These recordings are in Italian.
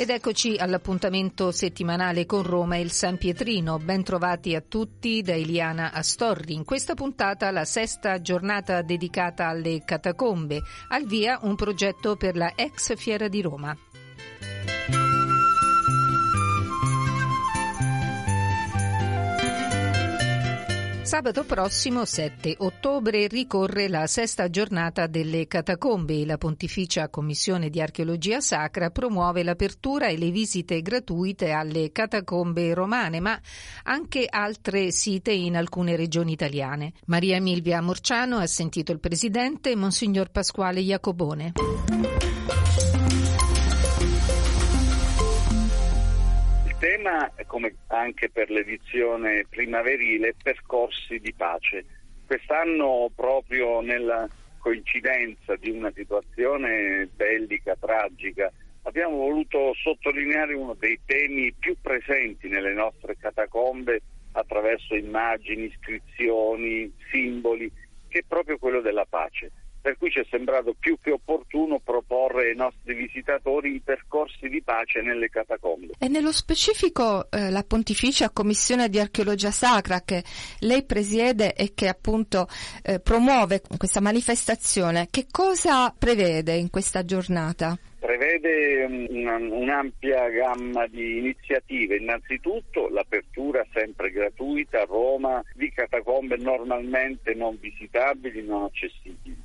Ed eccoci all'appuntamento settimanale con Roma e il San Pietrino. Ben trovati a tutti da Eliana Astorri. In questa puntata la sesta giornata dedicata alle catacombe. Al via un progetto per la ex Fiera di Roma. Sabato prossimo 7 ottobre ricorre la sesta giornata delle catacombe e la Pontificia Commissione di Archeologia Sacra promuove l'apertura e le visite gratuite alle catacombe romane, ma anche altre site in alcune regioni italiane. Maria Milvia Morciano ha sentito il presidente Monsignor Pasquale Jacobone. Tema, come anche per l'edizione primaverile, percorsi di pace. Quest'anno, proprio nella coincidenza di una situazione bellica, tragica, abbiamo voluto sottolineare uno dei temi più presenti nelle nostre catacombe attraverso immagini, iscrizioni, simboli, che è proprio quello della pace per cui ci è sembrato più che opportuno proporre ai nostri visitatori i percorsi di pace nelle catacombe. E nello specifico eh, la Pontificia Commissione di Archeologia Sacra che lei presiede e che appunto eh, promuove questa manifestazione, che cosa prevede in questa giornata? Prevede una, un'ampia gamma di iniziative, innanzitutto l'apertura sempre gratuita a Roma di catacombe normalmente non visitabili, non accessibili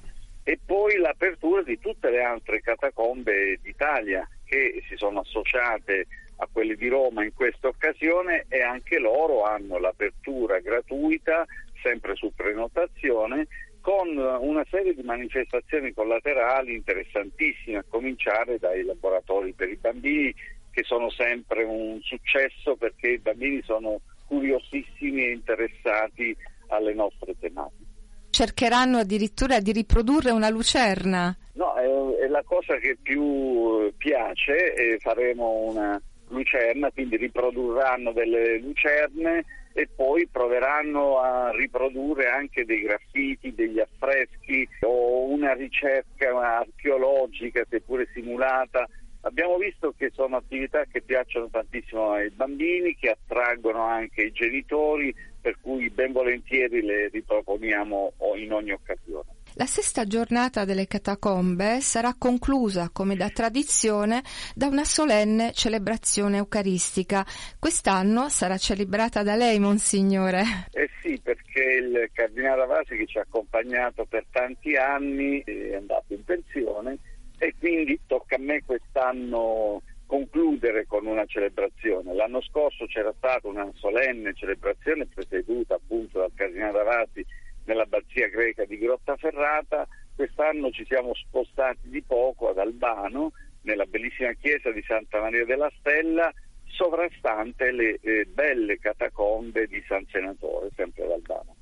e poi l'apertura di tutte le altre catacombe d'Italia che si sono associate a quelle di Roma in questa occasione e anche loro hanno l'apertura gratuita, sempre su prenotazione, con una serie di manifestazioni collaterali interessantissime, a cominciare dai laboratori per i bambini che sono sempre un successo perché i bambini sono curiosissimi e interessati alle nostre tematiche cercheranno addirittura di riprodurre una lucerna. No, è, è la cosa che più piace, e faremo una lucerna, quindi riprodurranno delle lucerne e poi proveranno a riprodurre anche dei graffiti, degli affreschi o una ricerca archeologica seppure simulata. Abbiamo visto che sono attività che piacciono tantissimo ai bambini, che attraggono anche i genitori, per cui ben volentieri le riproponiamo in ogni occasione. La sesta giornata delle catacombe sarà conclusa, come da tradizione, da una solenne celebrazione eucaristica. Quest'anno sarà celebrata da lei, Monsignore. Eh sì, perché il Cardinale Ravasi che ci ha accompagnato per tanti anni è andato in pensione e quindi tocca a me quest'anno concludere con una celebrazione. L'anno scorso c'era stata una solenne celebrazione presieduta appunto dal Cardinale Ravasi nell'abbazia greca di Grottaferrata, quest'anno ci siamo spostati di poco ad Albano, nella bellissima chiesa di Santa Maria della Stella, sovrastante le eh, belle catacombe di San Senatore, sempre ad Albano.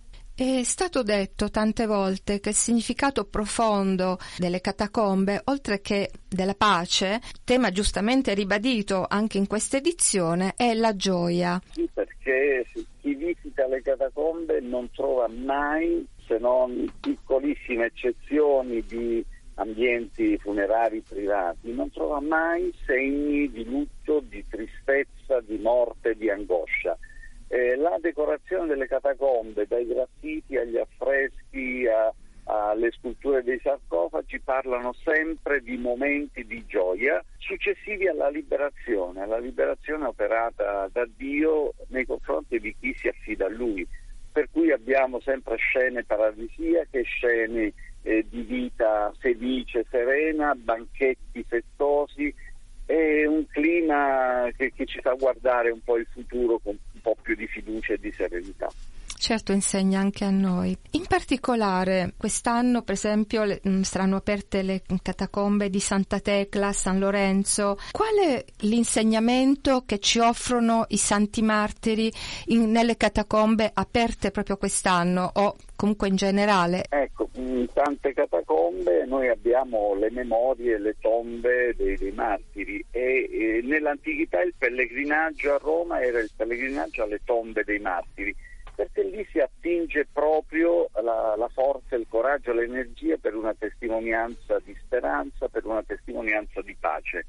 È stato detto tante volte che il significato profondo delle catacombe, oltre che della pace, tema giustamente ribadito anche in questa edizione, è la gioia. Sì, perché chi visita le catacombe non trova mai, se non piccolissime eccezioni di ambienti funerari privati, non trova mai segni di lutto, di tristezza, di morte, di angoscia. Eh, la decorazione delle catacombe, dai graffiti agli affreschi, alle sculture dei sarcofagi, parlano sempre di momenti di gioia successivi alla liberazione, alla liberazione operata da Dio nei confronti di chi si affida a Lui. Per cui abbiamo sempre scene paradisiache, scene eh, di vita felice, serena, banchetti festosi e un clima che, che ci fa guardare un po' il futuro con po' più di fiducia e di serenità. Certo, insegna anche a noi. In particolare, quest'anno, per esempio, le, mm, saranno aperte le catacombe di Santa Tecla, San Lorenzo. Qual è l'insegnamento che ci offrono i santi martiri in, nelle catacombe aperte proprio quest'anno o comunque in generale? Ecco, in tante catacombe noi abbiamo le memorie, le tombe dei, dei martiri e, e nell'antichità il pellegrinaggio a Roma era il pellegrinaggio alle tombe dei martiri perché lì si attinge proprio la, la forza, il coraggio, l'energia per una testimonianza di speranza, per una testimonianza di pace.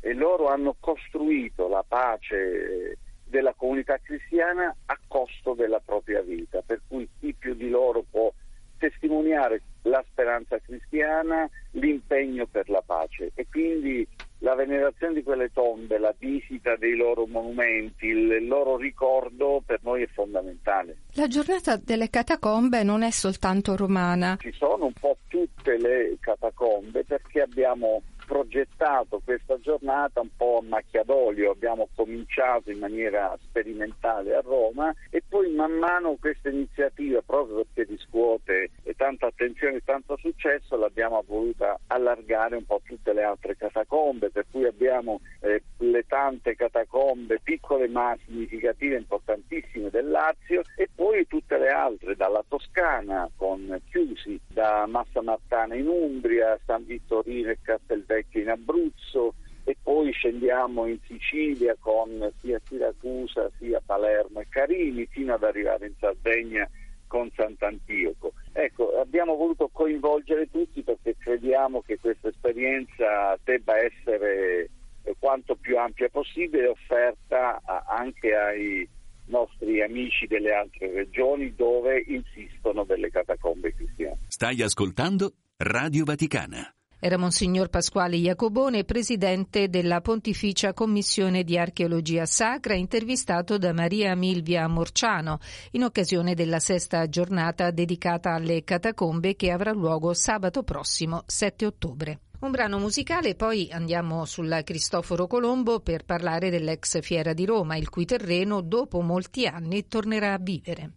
E loro hanno costruito la pace della comunità cristiana a costo della propria vita, per cui chi più di loro può testimoniare la speranza cristiana, l'impegno per la pace e quindi la venerazione di quelle tombe, la visita dei loro monumenti, il loro ricordo per noi è fondamentale. La giornata delle catacombe non è soltanto romana. Ci sono un po' tutte le catacombe perché abbiamo progettato questa giornata un po' a macchia d'olio, abbiamo cominciato in maniera sperimentale a Roma e poi man mano questa iniziativa, proprio perché riscuote tanta attenzione e tanto successo, l'abbiamo voluta allargare un po' tutte le altre catacombe, per cui abbiamo eh, le tante catacombe piccole ma significative, importantissime del Lazio e poi tutte le altre, dalla Toscana con Chiusi, da Massa Martana in Umbria, San Vittorino e Castelvecchio Vecchio in Abruzzo e poi scendiamo in Sicilia con sia Siracusa sia Palermo e Carini fino ad arrivare in Sardegna con Sant'Antioco. Ecco, abbiamo voluto coinvolgere tutti perché crediamo che questa esperienza debba essere quanto più ampia possibile offerta anche ai nostri amici delle altre regioni dove insistono delle catacombe cristiane. Stai ascoltando Radio Vaticana. Era Monsignor Pasquale Iacobone, presidente della Pontificia Commissione di Archeologia Sacra, intervistato da Maria Milvia Morciano in occasione della sesta giornata dedicata alle catacombe che avrà luogo sabato prossimo 7 ottobre. Un brano musicale, poi andiamo sulla Cristoforo Colombo per parlare dell'ex Fiera di Roma, il cui terreno dopo molti anni tornerà a vivere.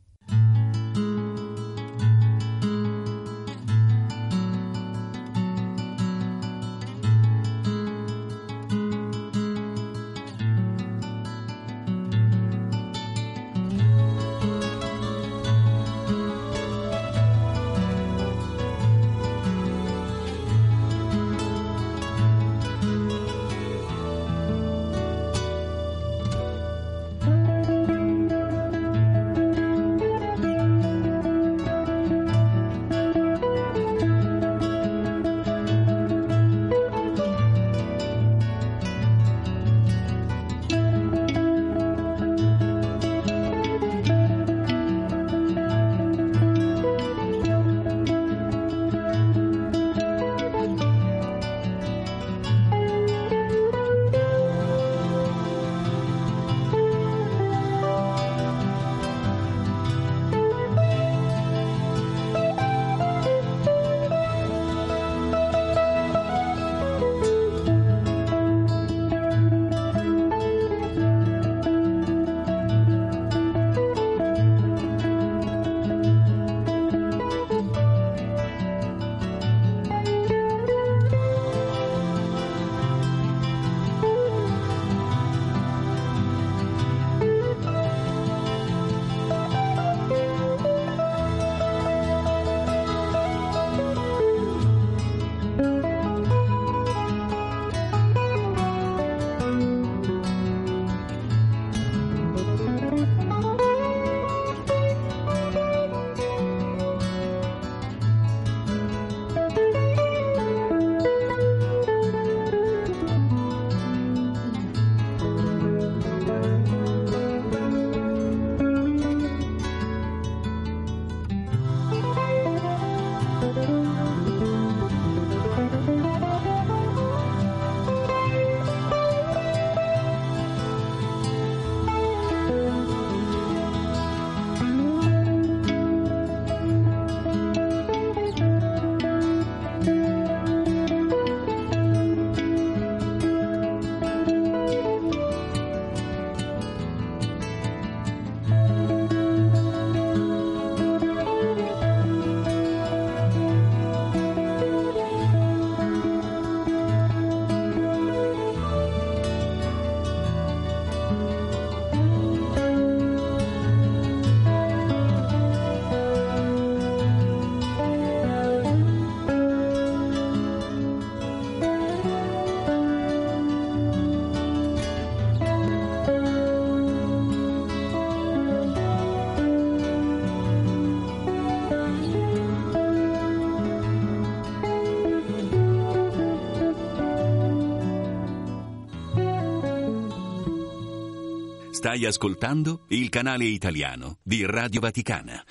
Stai ascoltando il canale italiano di Radio Vaticana.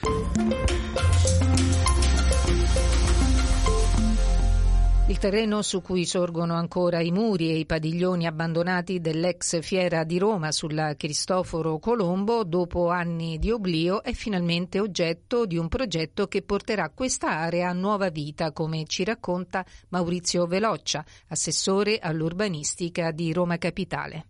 Il terreno su cui sorgono ancora i muri e i padiglioni abbandonati dell'ex fiera di Roma sulla Cristoforo Colombo, dopo anni di oblio, è finalmente oggetto di un progetto che porterà questa area a nuova vita, come ci racconta Maurizio Veloccia, assessore all'urbanistica di Roma Capitale.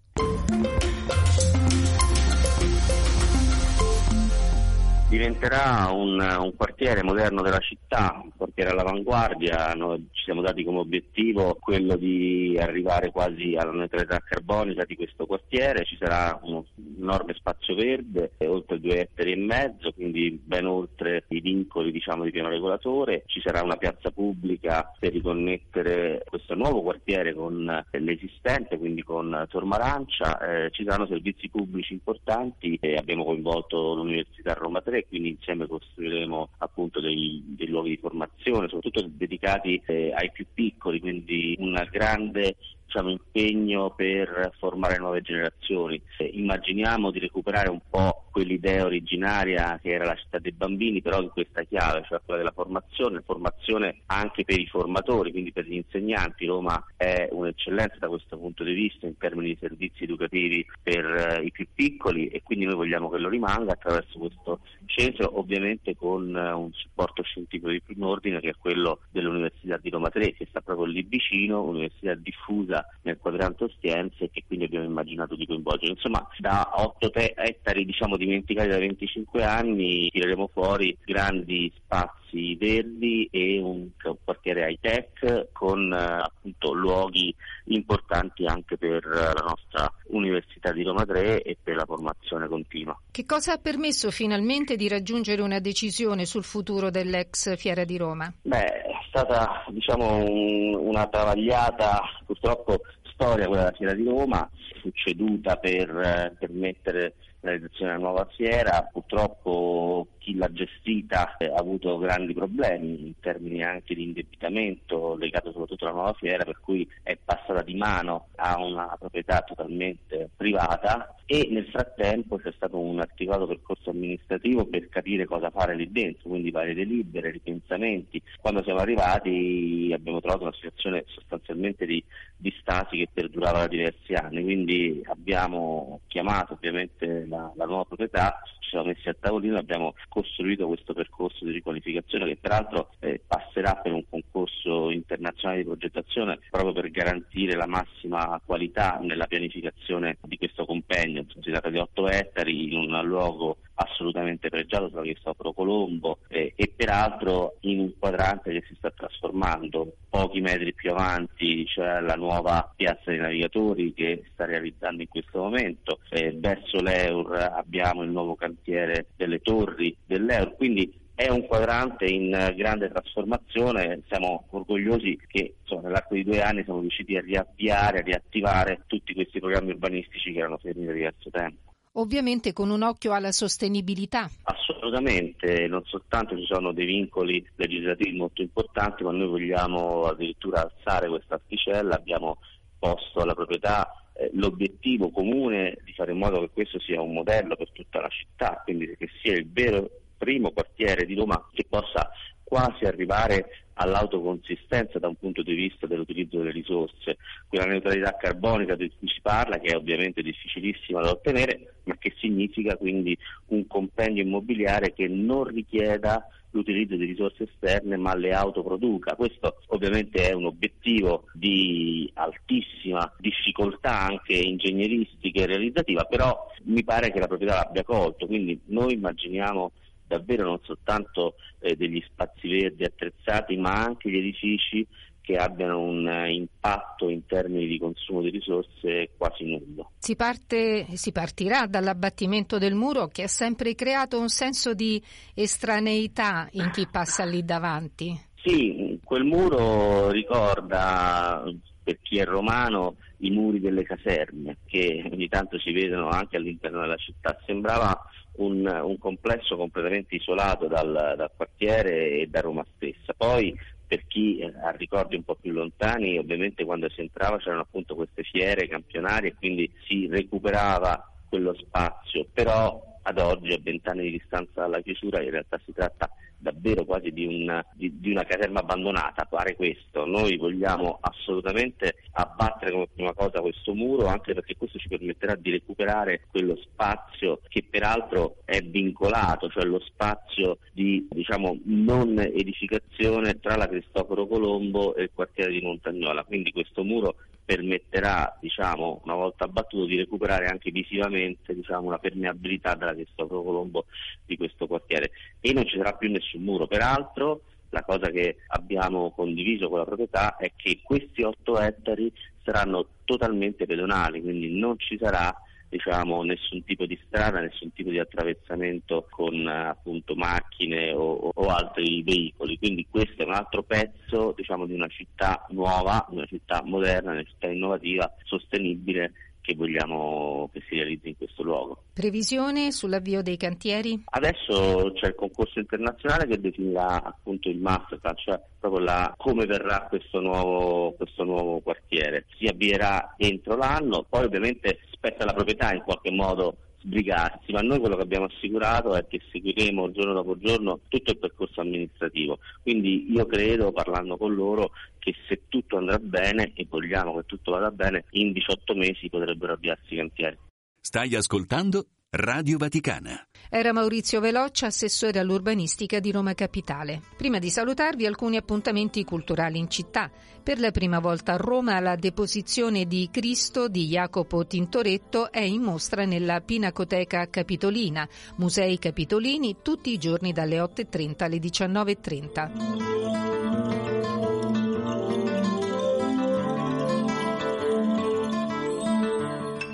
Diventerà un, un, quartiere moderno della città, un quartiere all'avanguardia, noi ci siamo dati come obiettivo quello di arrivare quasi alla neutralità carbonica di questo quartiere, ci sarà uno enorme spazio verde, oltre due ettari e mezzo, quindi ben oltre i vincoli diciamo, di piano regolatore, ci sarà una piazza pubblica per riconnettere questo nuovo quartiere con l'esistente, quindi con Tormarancia, eh, ci saranno servizi pubblici importanti e abbiamo coinvolto l'Università Roma 3 e quindi insieme costruiremo appunto dei, dei luoghi di formazione, soprattutto dedicati eh, ai più piccoli, quindi un grande diciamo, impegno per formare nuove generazioni. Immaginiamo di recuperare un po' quell'idea originaria che era la città dei bambini, però in questa chiave, cioè quella della formazione, formazione anche per i formatori, quindi per gli insegnanti. Roma è un'eccellenza da questo punto di vista in termini di servizi educativi per eh, i più piccoli e quindi noi vogliamo che lo rimanga attraverso questo centro, ovviamente con eh, un supporto scientifico di primo ordine che è quello dell'Università di Roma 3, che sta proprio lì vicino, università diffusa nel quadrante Ostiense e che quindi abbiamo immaginato di coinvolgere. Insomma, da 8 ettari diciamo, dimenticati da 25 anni tireremo fuori grandi spazi verdi e un, quartiere high tech con eh, appunto luoghi importanti anche per la nostra Università di Roma 3 e per la formazione continua. Che cosa ha permesso finalmente di raggiungere una decisione sul futuro dell'ex Fiera di Roma? Beh, è stata diciamo, un, una travagliata purtroppo storia quella della Fiera di Roma, succeduta per eh, permettere la realizzazione della nuova fiera, purtroppo chi l'ha gestita eh, ha avuto grandi problemi in termini anche di indebitamento legato soprattutto alla nuova fiera, per cui è passata di mano a una proprietà totalmente privata e nel frattempo c'è stato un articolato percorso amministrativo per capire cosa fare lì dentro, quindi varie delibere, ripensamenti. Quando siamo arrivati abbiamo trovato una situazione sostanzialmente di, di stasi che perdurava da diversi anni, quindi abbiamo chiamato ovviamente la, la nuova proprietà, ci siamo messi a tavolino abbiamo costruito questo percorso di riqualificazione che peraltro eh, passerà per un concorso internazionale di progettazione proprio per garantire la massima qualità nella pianificazione di questo compegno. Si tratta di 8 ettari in un luogo assolutamente pregiato sulla Cristoforo Colombo eh, e peraltro in un quadrante che si sta trasformando pochi metri più avanti c'è cioè la nuova piazza dei navigatori che sta realizzando in questo momento, eh, verso l'Eur abbiamo il nuovo cantiere delle torri dell'Eur, quindi è un quadrante in grande trasformazione, siamo orgogliosi che insomma, nell'arco di due anni siamo riusciti a riavviare, a riattivare tutti questi programmi urbanistici che erano fermi da diverso tempo. Ovviamente con un occhio alla sostenibilità. Assolutamente, non soltanto ci sono dei vincoli legislativi molto importanti, ma noi vogliamo addirittura alzare questa asticella, abbiamo posto alla proprietà eh, l'obiettivo comune di fare in modo che questo sia un modello per tutta la città, quindi che sia il vero primo quartiere di Roma che possa quasi arrivare all'autoconsistenza da un punto di vista dell'utilizzo delle risorse, quella neutralità carbonica di cui si parla, che è ovviamente difficilissima da ottenere, ma che significa quindi un compendio immobiliare che non richieda l'utilizzo di risorse esterne ma le autoproduca. Questo ovviamente è un obiettivo di altissima difficoltà anche ingegneristica e realizzativa, però mi pare che la proprietà l'abbia colto, quindi noi immaginiamo davvero non soltanto eh, degli spazi verdi attrezzati, ma anche gli edifici che abbiano un uh, impatto in termini di consumo di risorse quasi nullo. Si, parte, si partirà dall'abbattimento del muro che ha sempre creato un senso di estraneità in chi passa lì davanti. Sì, quel muro ricorda per chi è romano i muri delle caserme che ogni tanto si vedono anche all'interno della città. Sembrava un, un complesso completamente isolato dal, dal, quartiere e da Roma stessa. Poi per chi eh, ha ricordi un po' più lontani, ovviamente quando si entrava c'erano appunto queste fiere campionarie e quindi si recuperava quello spazio, però ad oggi, a vent'anni di distanza dalla chiusura, in realtà si tratta davvero quasi di una, di, di una, caserma abbandonata, pare questo. Noi vogliamo assolutamente abbattere come prima cosa questo muro, anche perché questo ci permetterà di recuperare quello spazio che peraltro è vincolato, cioè lo spazio di diciamo, non edificazione tra la Cristoforo Colombo e il quartiere di Montagnola. Quindi questo muro permetterà, diciamo, una volta abbattuto, di recuperare anche visivamente diciamo, la permeabilità della Cristoforo Colombo di questo quartiere. E non ci sarà più nessun muro. Peraltro la cosa che abbiamo condiviso con la proprietà è che questi 8 ettari saranno totalmente pedonali, quindi non ci sarà diciamo, nessun tipo di strada, nessun tipo di attraversamento con appunto, macchine o, o, altri veicoli. Quindi questo è un altro pezzo diciamo, di una città nuova, una città moderna, una città innovativa, sostenibile che vogliamo che si realizzi in questo luogo. Previsione sull'avvio dei cantieri? Adesso c'è il concorso internazionale che definirà appunto il masterplan, cioè proprio la, come verrà questo nuovo, questo nuovo quartiere. Si avvierà entro l'anno, poi ovviamente spetta alla proprietà in qualche modo sbrigarsi, ma noi quello che abbiamo assicurato è che seguiremo giorno dopo giorno tutto il percorso amministrativo. Quindi io credo, parlando con loro, che se tutto andrà bene e vogliamo che tutto vada bene, in 18 mesi potrebbero avviarsi i cantieri. Stai ascoltando Radio Vaticana. Era Maurizio Veloccia, assessore all'urbanistica di Roma Capitale. Prima di salutarvi alcuni appuntamenti culturali in città. Per la prima volta a Roma la deposizione di Cristo di Jacopo Tintoretto è in mostra nella Pinacoteca Capitolina, Musei Capitolini, tutti i giorni dalle 8.30 alle 19.30.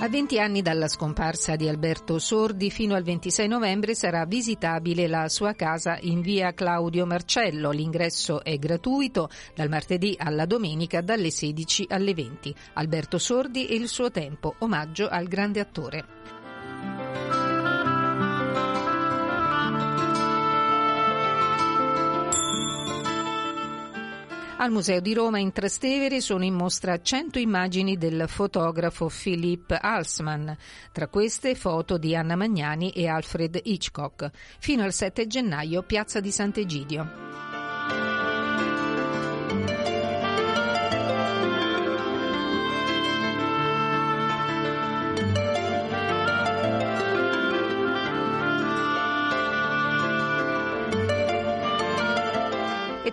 A 20 anni dalla scomparsa di Alberto Sordi, fino al 26 novembre sarà visitabile la sua casa in via Claudio Marcello. L'ingresso è gratuito dal martedì alla domenica dalle 16 alle 20. Alberto Sordi e il suo tempo, omaggio al grande attore. Al Museo di Roma in Trastevere sono in mostra 100 immagini del fotografo Philippe Alsman, tra queste foto di Anna Magnani e Alfred Hitchcock. Fino al 7 gennaio Piazza di Sant'Egidio.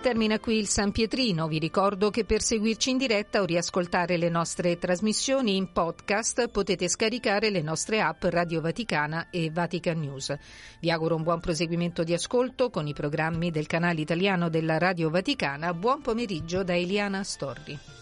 Termina qui il San Pietrino. Vi ricordo che per seguirci in diretta o riascoltare le nostre trasmissioni in podcast potete scaricare le nostre app Radio Vaticana e Vatican News. Vi auguro un buon proseguimento di ascolto con i programmi del canale italiano della Radio Vaticana. Buon pomeriggio da Eliana Storri.